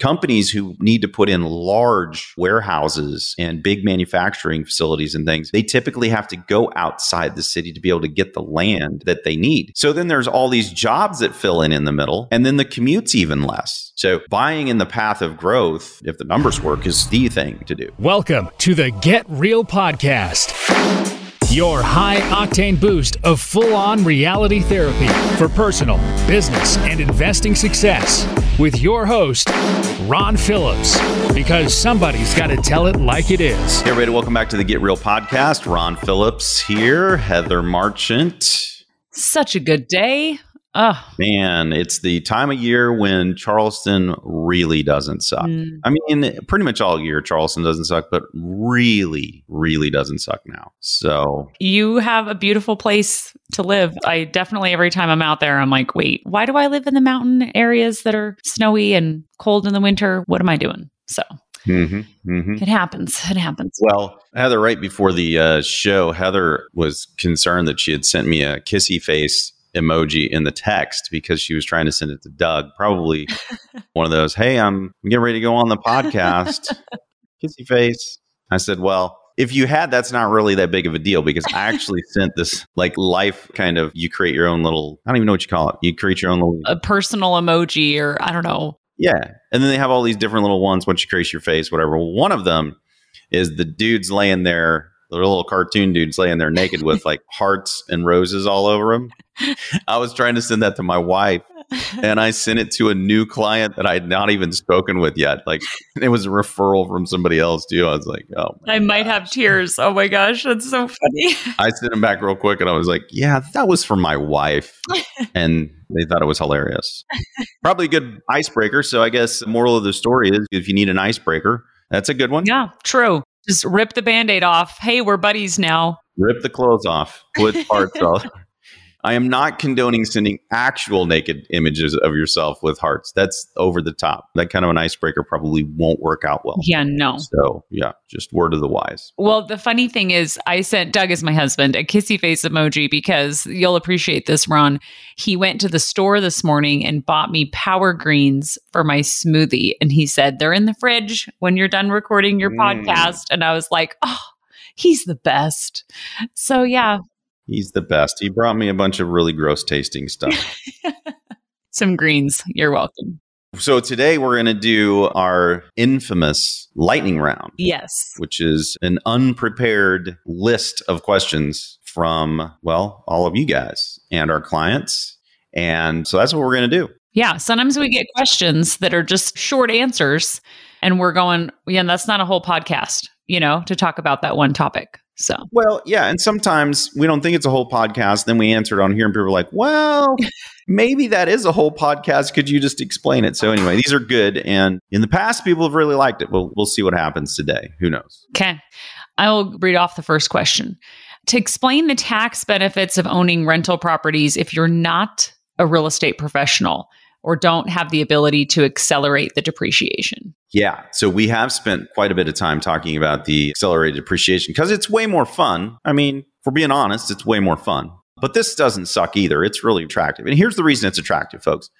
companies who need to put in large warehouses and big manufacturing facilities and things, they typically have to go outside the city to be able to get the land that they need. So then there's all these jobs that fill in in the middle, and then the commute's even less. So buying in the path of growth, if the numbers work, is the thing to do. Welcome to the Get Real Podcast. Your high octane boost of full on reality therapy for personal, business, and investing success with your host, Ron Phillips. Because somebody's got to tell it like it is. Hey, everybody, welcome back to the Get Real podcast. Ron Phillips here, Heather Marchant. Such a good day. Oh. Man, it's the time of year when Charleston really doesn't suck. Mm. I mean, pretty much all year Charleston doesn't suck, but really, really doesn't suck now. So you have a beautiful place to live. I definitely, every time I'm out there, I'm like, wait, why do I live in the mountain areas that are snowy and cold in the winter? What am I doing? So Mm-hmm, mm-hmm. It happens. It happens. Well, Heather, right before the uh, show, Heather was concerned that she had sent me a kissy face emoji in the text because she was trying to send it to Doug. Probably one of those, hey, I'm getting ready to go on the podcast. Kissy face. I said, well, if you had, that's not really that big of a deal because I actually sent this like life kind of, you create your own little, I don't even know what you call it. You create your own little. A personal emoji or I don't know. Yeah. And then they have all these different little ones once you create your face, whatever. One of them is the dude's laying there the little cartoon dudes laying there naked with like hearts and roses all over them. I was trying to send that to my wife and I sent it to a new client that I had not even spoken with yet. Like it was a referral from somebody else too. I was like, oh, I gosh. might have tears. Oh my gosh, that's so funny. I sent him back real quick and I was like, yeah, that was for my wife. and they thought it was hilarious. Probably a good icebreaker. So I guess the moral of the story is if you need an icebreaker, that's a good one. Yeah, true. Just rip the band aid off. Hey, we're buddies now. Rip the clothes off. Put parts off. I am not condoning sending actual naked images of yourself with hearts. That's over the top. That kind of an icebreaker probably won't work out well. Yeah, no. So, yeah, just word of the wise. Well, the funny thing is, I sent Doug as my husband a kissy face emoji because you'll appreciate this, Ron. He went to the store this morning and bought me power greens for my smoothie. And he said, they're in the fridge when you're done recording your mm. podcast. And I was like, oh, he's the best. So, yeah, He's the best. He brought me a bunch of really gross tasting stuff. Some greens. You're welcome. So today we're going to do our infamous lightning round. Yes. Which is an unprepared list of questions from, well, all of you guys and our clients. And so that's what we're going to do. Yeah. Sometimes we get questions that are just short answers. And we're going, yeah, that's not a whole podcast, you know, to talk about that one topic. So, well, yeah. And sometimes we don't think it's a whole podcast. Then we answer it on here, and people are like, well, maybe that is a whole podcast. Could you just explain it? So, anyway, these are good. And in the past, people have really liked it. We'll, we'll see what happens today. Who knows? Okay. I will read off the first question. To explain the tax benefits of owning rental properties if you're not a real estate professional, or don't have the ability to accelerate the depreciation? Yeah. So we have spent quite a bit of time talking about the accelerated depreciation because it's way more fun. I mean, for being honest, it's way more fun. But this doesn't suck either. It's really attractive. And here's the reason it's attractive, folks.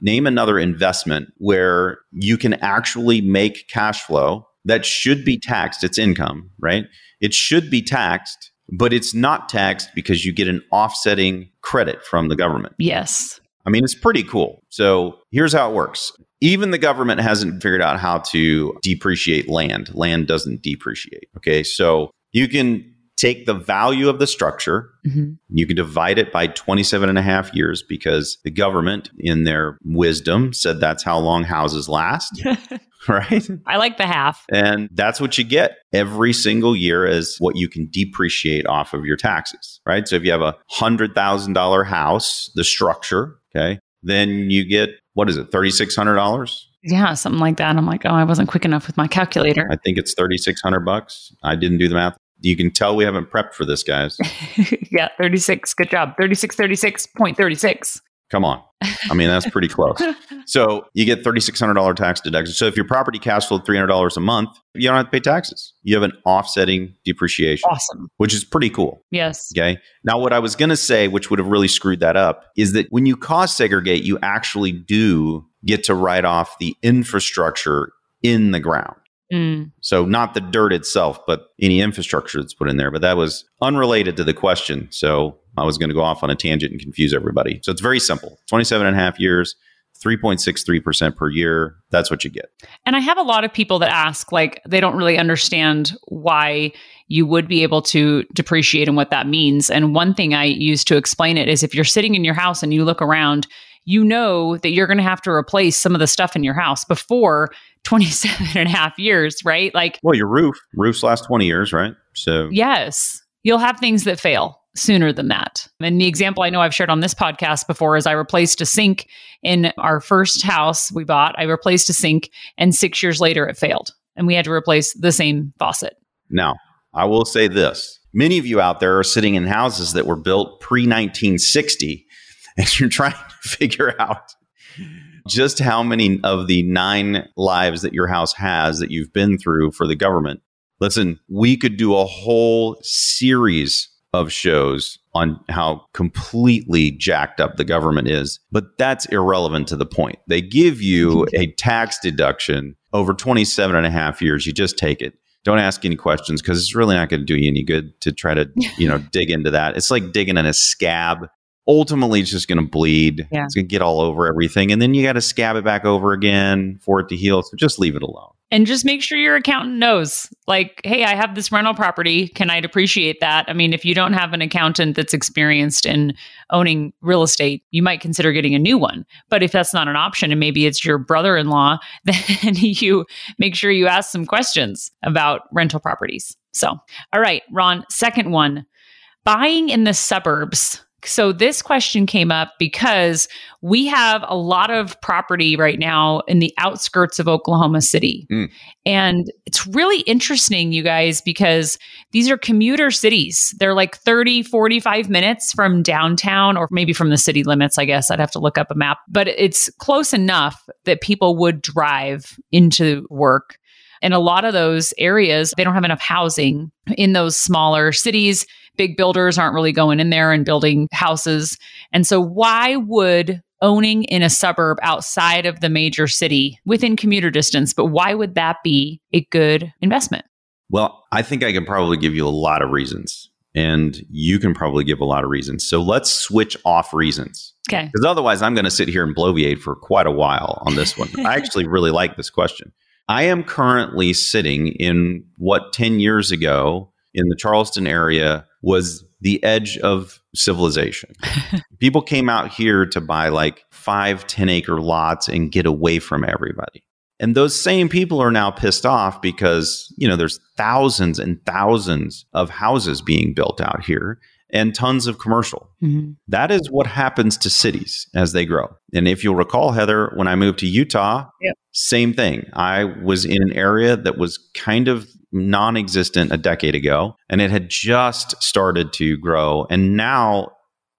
Name another investment where you can actually make cash flow that should be taxed. It's income, right? It should be taxed, but it's not taxed because you get an offsetting credit from the government. Yes. I mean, it's pretty cool. So here's how it works. Even the government hasn't figured out how to depreciate land. Land doesn't depreciate. Okay. So you can take the value of the structure, mm-hmm. you can divide it by 27 and a half years because the government, in their wisdom, said that's how long houses last. right? I like the half. And that's what you get every single year as what you can depreciate off of your taxes, right? So if you have a $100,000 house, the structure, okay, then you get, what is it, $3,600? Yeah, something like that. I'm like, oh, I wasn't quick enough with my calculator. I think it's 3600 bucks. I didn't do the math. You can tell we haven't prepped for this, guys. yeah, 36. Good job. 36, 36.36. Come on. I mean, that's pretty close. So you get $3,600 tax deduction. So if your property cash flowed $300 a month, you don't have to pay taxes. You have an offsetting depreciation, awesome. which is pretty cool. Yes. Okay. Now, what I was going to say, which would have really screwed that up, is that when you cost segregate, you actually do get to write off the infrastructure in the ground. Mm. So, not the dirt itself, but any infrastructure that's put in there. But that was unrelated to the question. So, I was going to go off on a tangent and confuse everybody. So, it's very simple 27 and a half years, 3.63% per year. That's what you get. And I have a lot of people that ask, like, they don't really understand why you would be able to depreciate and what that means. And one thing I use to explain it is if you're sitting in your house and you look around, you know that you're going to have to replace some of the stuff in your house before 27 and a half years, right? Like, Well, your roof, roofs last 20 years, right? So, yes, you'll have things that fail sooner than that. And the example I know I've shared on this podcast before is I replaced a sink in our first house we bought. I replaced a sink, and six years later, it failed. And we had to replace the same faucet. Now, I will say this many of you out there are sitting in houses that were built pre 1960, and you're trying to figure out just how many of the nine lives that your house has that you've been through for the government. Listen, we could do a whole series of shows on how completely jacked up the government is, but that's irrelevant to the point. They give you a tax deduction over 27 and a half years. You just take it. Don't ask any questions because it's really not going to do you any good to try to, you know, dig into that. It's like digging in a scab. Ultimately, it's just going to bleed. Yeah. It's going to get all over everything. And then you got to scab it back over again for it to heal. So just leave it alone. And just make sure your accountant knows, like, hey, I have this rental property. Can I depreciate that? I mean, if you don't have an accountant that's experienced in owning real estate, you might consider getting a new one. But if that's not an option, and maybe it's your brother in law, then you make sure you ask some questions about rental properties. So, all right, Ron, second one buying in the suburbs. So, this question came up because we have a lot of property right now in the outskirts of Oklahoma City. Mm. And it's really interesting, you guys, because these are commuter cities. They're like 30, 45 minutes from downtown or maybe from the city limits, I guess. I'd have to look up a map, but it's close enough that people would drive into work. And a lot of those areas, they don't have enough housing in those smaller cities. Big builders aren't really going in there and building houses. And so, why would owning in a suburb outside of the major city within commuter distance, but why would that be a good investment? Well, I think I can probably give you a lot of reasons, and you can probably give a lot of reasons. So let's switch off reasons. Okay. Because otherwise, I'm going to sit here and bloviate for quite a while on this one. I actually really like this question. I am currently sitting in what 10 years ago in the Charleston area was the edge of civilization. People came out here to buy like five, 10 acre lots and get away from everybody. And those same people are now pissed off because, you know, there's thousands and thousands of houses being built out here and tons of commercial. Mm-hmm. That is what happens to cities as they grow. And if you'll recall, Heather, when I moved to Utah, Yep. same thing. I was in an area that was kind of non existent a decade ago, and it had just started to grow. And now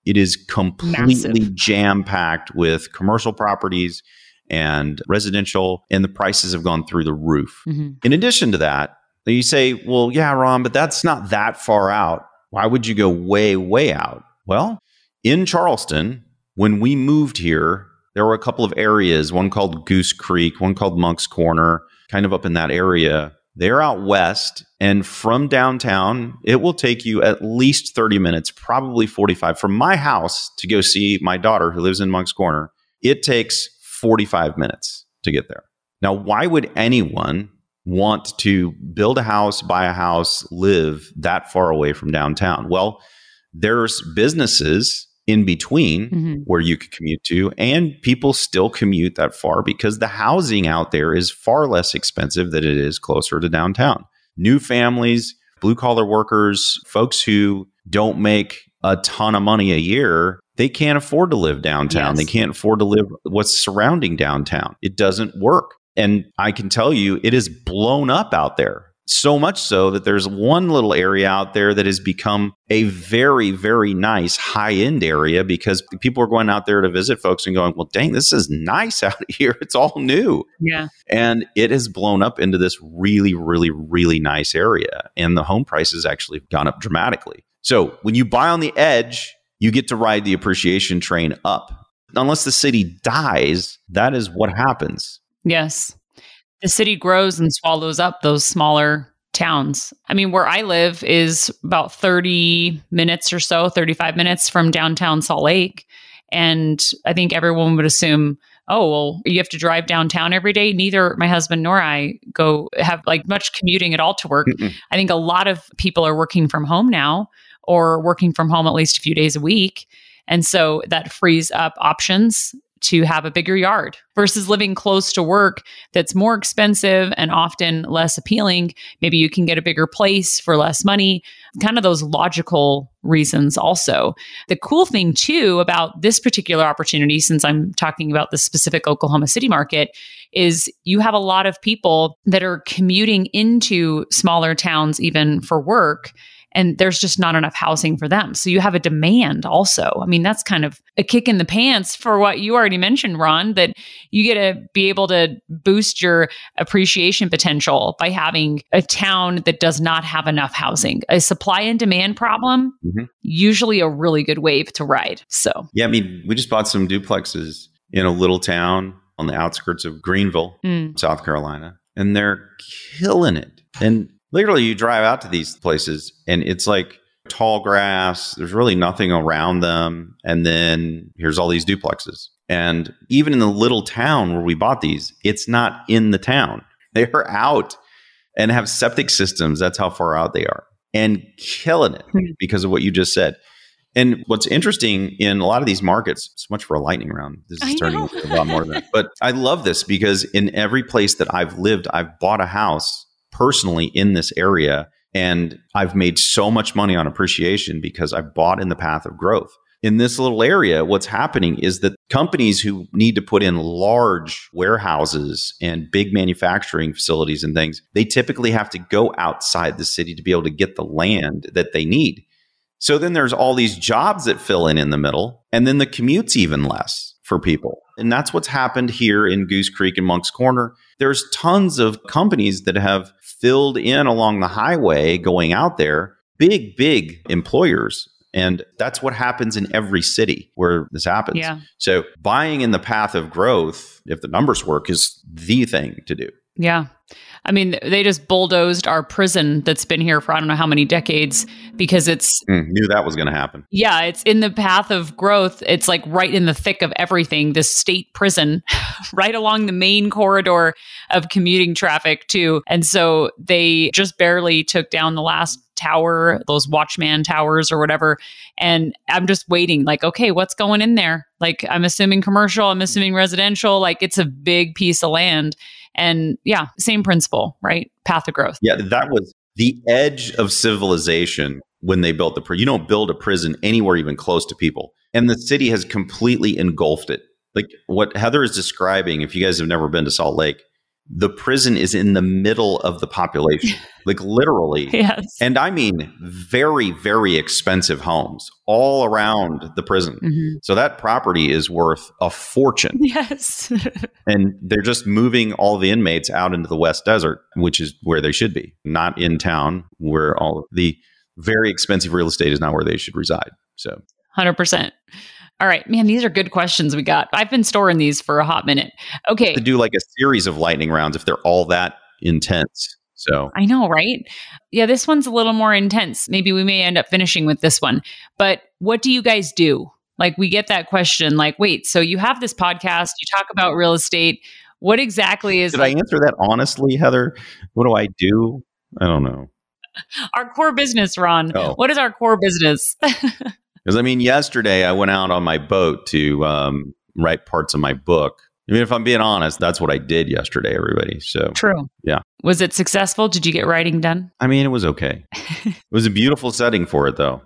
it is completely jam packed with commercial properties and residential, and the prices have gone through the roof. Mm-hmm. In addition to that, you say, well, yeah, Ron, but that's not that far out. Why would you go way, way out? Well, in Charleston, when we moved here, there were a couple of areas, one called Goose Creek, one called Moncks Corner, kind of up in that area. They're out west, and from downtown, it will take you at least 30 minutes, probably 45. From my house to go see my daughter who lives in Moncks Corner, it takes 45 minutes to get there. Now, why would anyone want to build a house, buy a house, live that far away from downtown? Well, there's businesses in between Mm-hmm. where you could commute to, and people still commute that far because the housing out there is far less expensive than it is closer to downtown. New families, blue collar workers, folks who don't make a ton of money a year, they can't afford to live downtown. Yes. They can't afford to live what's surrounding downtown. It doesn't work. And I can tell you, it is blown up out there. So much so that there's one little area out there that has become a very, very nice high end area because people are going out there to visit folks and going, well, dang, this is nice out here. It's all new. Yeah. And it has blown up into this really, really, really nice area. And the home prices actually gone up dramatically. So when you buy on the edge, you get to ride the appreciation train up. Unless the city dies, that is what happens. Yes. The city grows and swallows up those smaller towns. I mean, where I live is about 30 minutes or so, 35 minutes from downtown Salt Lake. And I think everyone would assume, oh, well, you have to drive downtown every day. Neither my husband nor I go have like much commuting at all to work. Mm-mm. I think a lot of people are working from home now or working from home at least a few days a week. And so that frees up options to have a bigger yard versus living close to work that's more expensive and often less appealing. Maybe you can get a bigger place for less money, kind of those logical reasons also. The cool thing too about this particular opportunity, since I'm talking about the specific Oklahoma City market, is you have a lot of people that are commuting into smaller towns even for work and there's just not enough housing for them. So you have a demand also. I mean, that's kind of a kick in the pants for what you already mentioned, Ron, that you get to be able to boost your appreciation potential by having a town that does not have enough housing. A supply and demand problem, Mhm. usually a really good wave to ride. So, Yeah, I mean, we just bought some duplexes in a little town on the outskirts of Greenville, mm, South Carolina, and they're killing it. And literally, you drive out to these places, and it's like tall grass. There's really nothing around them, and then here's all these duplexes. And even in the little town where we bought these, it's not in the town. They are out and have septic systems. That's how far out they are, and killing it Hmm. because of what you just said. And what's interesting in a lot of these markets, so much for a lightning round. This is I turning a lot more than that. But I love this because in every place that I've lived, I've bought a house personally in this area and I've made so much money on appreciation because I bought in the path of growth. In this little area, what's happening is that companies who need to put in large warehouses and big manufacturing facilities and things, they typically have to go outside the city to be able to get the land that they need. So then there's all these jobs that fill in in the middle, and then the commute's even less for people. And that's what's happened here in Goose Creek and Moncks Corner. There's tons of companies that have filled in along the highway going out there, big, big employers. And that's what happens in every city where this happens. yeah. So buying in the path of growth, if the numbers work, is the thing to do. Yeah. I mean, they just bulldozed our prison that's been here for I don't know how many decades because it's Mm, knew that was going to happen. yeah, it's in the path of growth. It's like right in the thick of everything. This state prison, right along the main corridor of commuting traffic, too. And so they just barely took down the last tower, those watchman towers or whatever. And I'm just waiting, like, okay, what's going in there? Like, I'm assuming commercial, I'm assuming residential. Like, it's a big piece of land. And yeah, same principle, right? Path of growth. Yeah, that was the edge of civilization when they built the prison. You don't build a prison anywhere even close to people. And the city has completely engulfed it. Like what Heather is describing, if you guys have never been to Salt Lake, the prison is in the middle of the population, like literally. Yes. And I mean, very, very expensive homes all around the prison. Mhm. So that property is worth a fortune. Yes. And they're just moving all the inmates out into the West Desert, which is where they should be, not in town where all the very expensive real estate is not where they should reside. So, 100%. All right, man, these are good questions we got. I've been storing these for a hot minute. Okay. to do like a series of lightning rounds if they're all that intense. So, I know, right? Yeah, this one's a little more intense. Maybe we may end up finishing with this one. But what do you guys do? Like, we get that question like, wait, so you have this podcast, you talk about real estate. What exactly is did I answer that honestly, Heather? What do I do? I don't know. our core business, Ron? Oh. What is our core business? Because I mean, yesterday I went out on my boat to um, write parts of my book. I mean, if I'm being honest, that's what I did yesterday, everybody. So, True. Yeah. Was it successful? Did you get writing done? I mean, it was okay. it was a beautiful setting for it, though.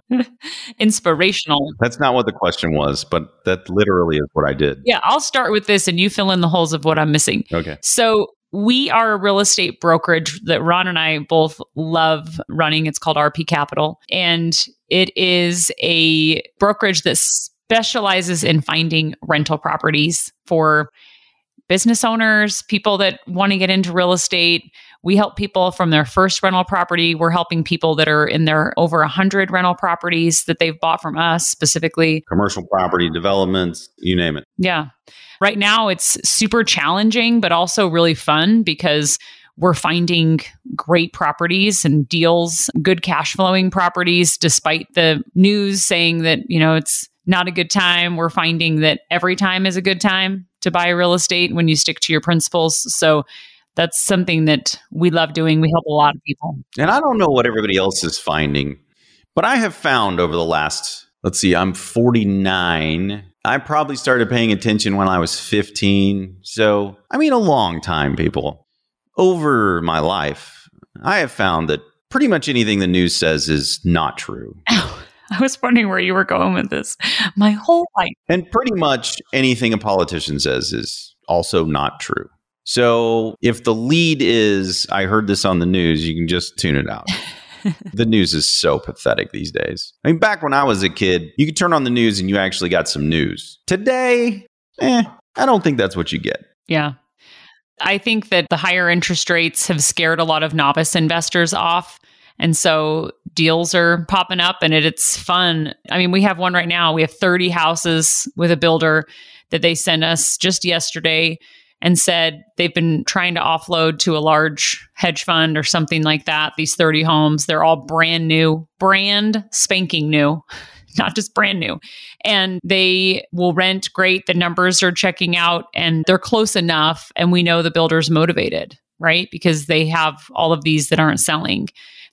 Inspirational. That's not what the question was, but that literally is what I did. Yeah, I'll start with this and you fill in the holes of what I'm missing. Okay. So we are a real estate brokerage that Ron and I both love running. It's called RP Capital. And it is a brokerage that specializes in finding rental properties for business owners, people that want to get into real estate. We help people from their first rental property. We're helping people that are in their over 100 rental properties that they've bought from us specifically. Commercial property developments, you name it. Yeah. Right now, it's super challenging, but also really fun because we're finding great properties and deals, good cash flowing properties, despite the news saying that, you know, it's not a good time. We're finding that every time is a good time to buy real estate when you stick to your principles. So that's something that we love doing. We help a lot of people. And I don't know what everybody else is finding, but I have found over the last, let's see, I'm 49. I probably started paying attention when I was 15. So, I mean, a long time, people. Over my life, I have found that pretty much anything the news says is not true. I was wondering where you were going with this my whole life. And pretty much anything a politician says is also not true. So if the lead is, I heard this on the news, you can just tune it out. the news is so pathetic these days. I mean, back when I was a kid, you could turn on the news and you actually got some news. Today, eh, I don't think that's what you get. Yeah. I think that the higher interest rates have scared a lot of novice investors off. And so deals are popping up and it, it's fun. I mean, we have one right now. We have 30 houses with a builder that they sent us just yesterday and said they've been trying to offload to a large hedge fund or something like that. These 30 homes, they're all brand new, brand spanking new, not just brand new. And they will rent great. The numbers are checking out and they're close enough. And we know the builder's motivated, right? Because they have all of these that aren't selling.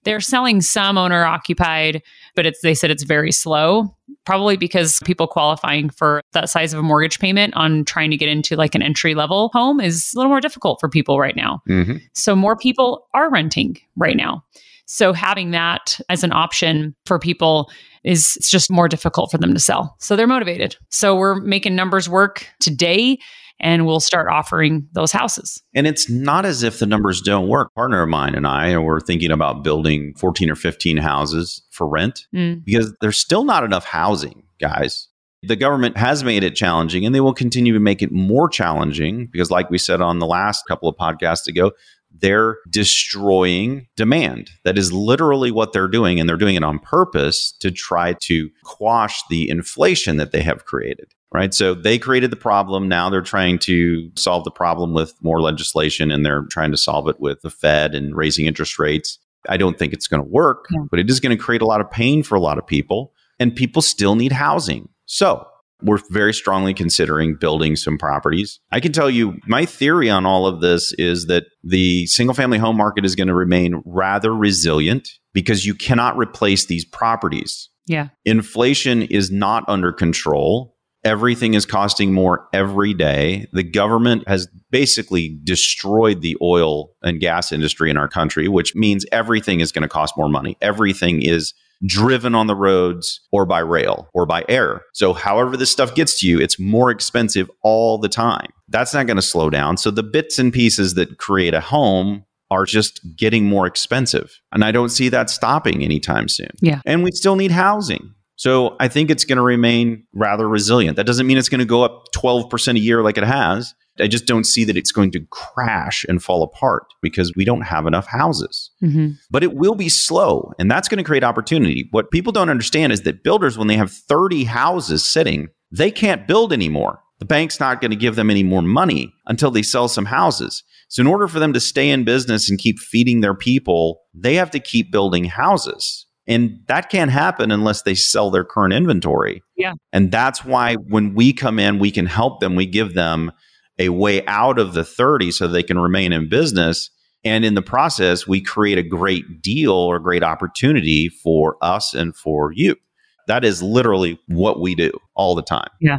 They're selling some owner occupied, but it's they said it's very slow, probably because people qualifying for that size of a mortgage payment on trying to get into like an entry level home is a little more difficult for people right now. Mm-hmm. So more people are renting right now. So having that as an option for people is it's just more difficult for them to sell. So they're motivated. So we're making numbers work today and we'll start offering those houses. And it's not as if the numbers don't work. A partner of mine and I were thinking about building 14 or 15 houses for rent mm. because there's still not enough housing, guys. The government has made it challenging and they will continue to make it more challenging because, like we said on the last couple of podcasts ago, they're destroying demand. That is literally what they're doing. And they're doing it on purpose to try to quash the inflation that they have created right? So they created the problem. Now they're trying to solve the problem with more legislation and they're trying to solve it with the Fed and raising interest rates. I don't think it's going to work, yeah. but it is going to create a lot of pain for a lot of people. And people still need housing. So we're very strongly considering building some properties. I can tell you my theory on all of this is that the single family home market is going to remain rather resilient because you cannot replace these properties. Yeah. Inflation is not under control. Everything is costing more every day. The government has basically destroyed the oil and gas industry in our country, which means everything is going to cost more money. Everything is driven on the roads or by rail or by air. So, however, this stuff gets to you, it's more expensive all the time. That's not going to slow down. So, the bits and pieces that create a home are just getting more expensive. And I don't see that stopping anytime soon. Yeah. And we still need housing. So I think it's going to remain rather resilient. That doesn't mean it's going to go up 12% a year like it has. I just don't see that it's going to crash and fall apart because we don't have enough houses. Mm-hmm. But it will be slow, and that's going to create opportunity. What people don't understand is that builders, when they have 30 houses sitting, they can't build anymore. The bank's not going to give them any more money until they sell some houses. So, in order for them to stay in business and keep feeding their people, they have to keep building houses. And that can't happen unless they sell their current inventory. Yeah. And that's why when we come in, we can help them. We give them a way out of the 30 so they can remain in business. And in the process, we create a great deal or great opportunity for us and for you. That is literally what we do all the time. Yeah.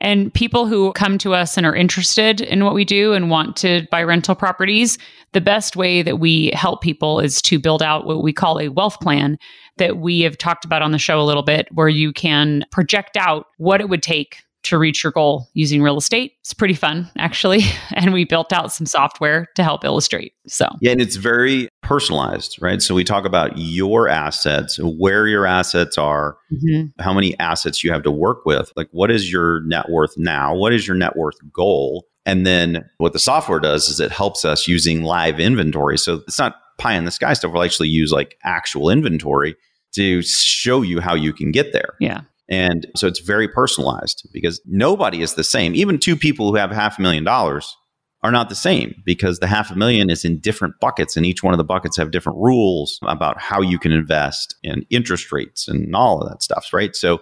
And people who come to us and are interested in what we do and want to buy rental properties, the best way that we help people is to build out what we call a wealth plan that we have talked about on the show a little bit, where you can project out what it would take to reach your goal using real estate. It's pretty fun, actually. And we built out some software to help illustrate. So, yeah, and it's very personalized, right? So, we talk about your assets, where your assets are, mm-hmm. how many assets you have to work with. Like, what is your net worth now? What is your net worth goal? And then what the software does is it helps us using live inventory. So, it's not pie in the sky stuff. We'll actually use like actual inventory to show you how you can get there. Yeah. And so it's very personalized because nobody is the same. Even two people who have half a million dollars are not the same because the half a million is in different buckets and each one of the buckets have different rules about how you can invest and interest rates and all of that stuff, right? So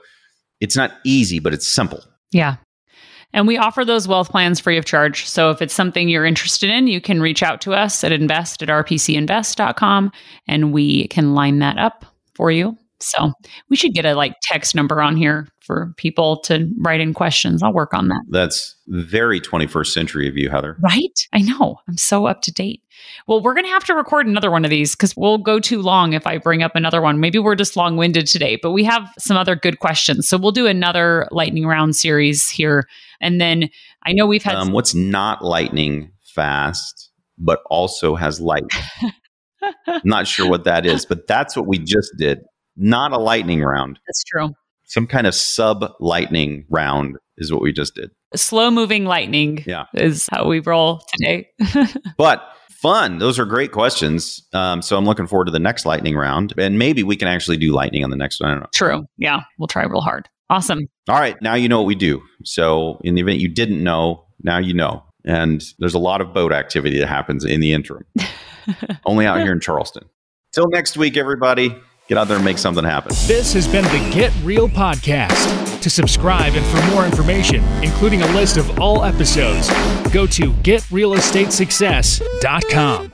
it's not easy, but it's simple. Yeah. And we offer those wealth plans free of charge. So if it's something you're interested in, you can reach out to us at invest at rpcinvest.com and we can line that up for you. So we should get a like text number on here for people to write in questions. I'll work on that. That's very 21st century of you, Heather. Right? I know. I'm so up to date. Well, we're going to have to record another one of these because we'll go too long if I bring up another one. Maybe we're just long winded today, but we have some other good questions. So we'll do another lightning round series here. And then I know we've had. Um, what's not lightning fast, but also has light? not sure what that is, but that's what we just did. Not a lightning round. That's true. Some kind of sub lightning round is what we just did. Slow moving lightning yeah. is how we roll today. but fun. Those are great questions. Um, so I'm looking forward to the next lightning round. And maybe we can actually do lightning on the next one. I don't know. True. Yeah. We'll try real hard. Awesome. All right. Now you know what we do. So in the event you didn't know, now you know. And there's a lot of boat activity that happens in the interim. Only out here in Charleston. Till next week, everybody. Get out there and make something happen. This has been the Get Real Podcast. To subscribe and for more information, including a list of all episodes, go to getrealestatesuccess.com.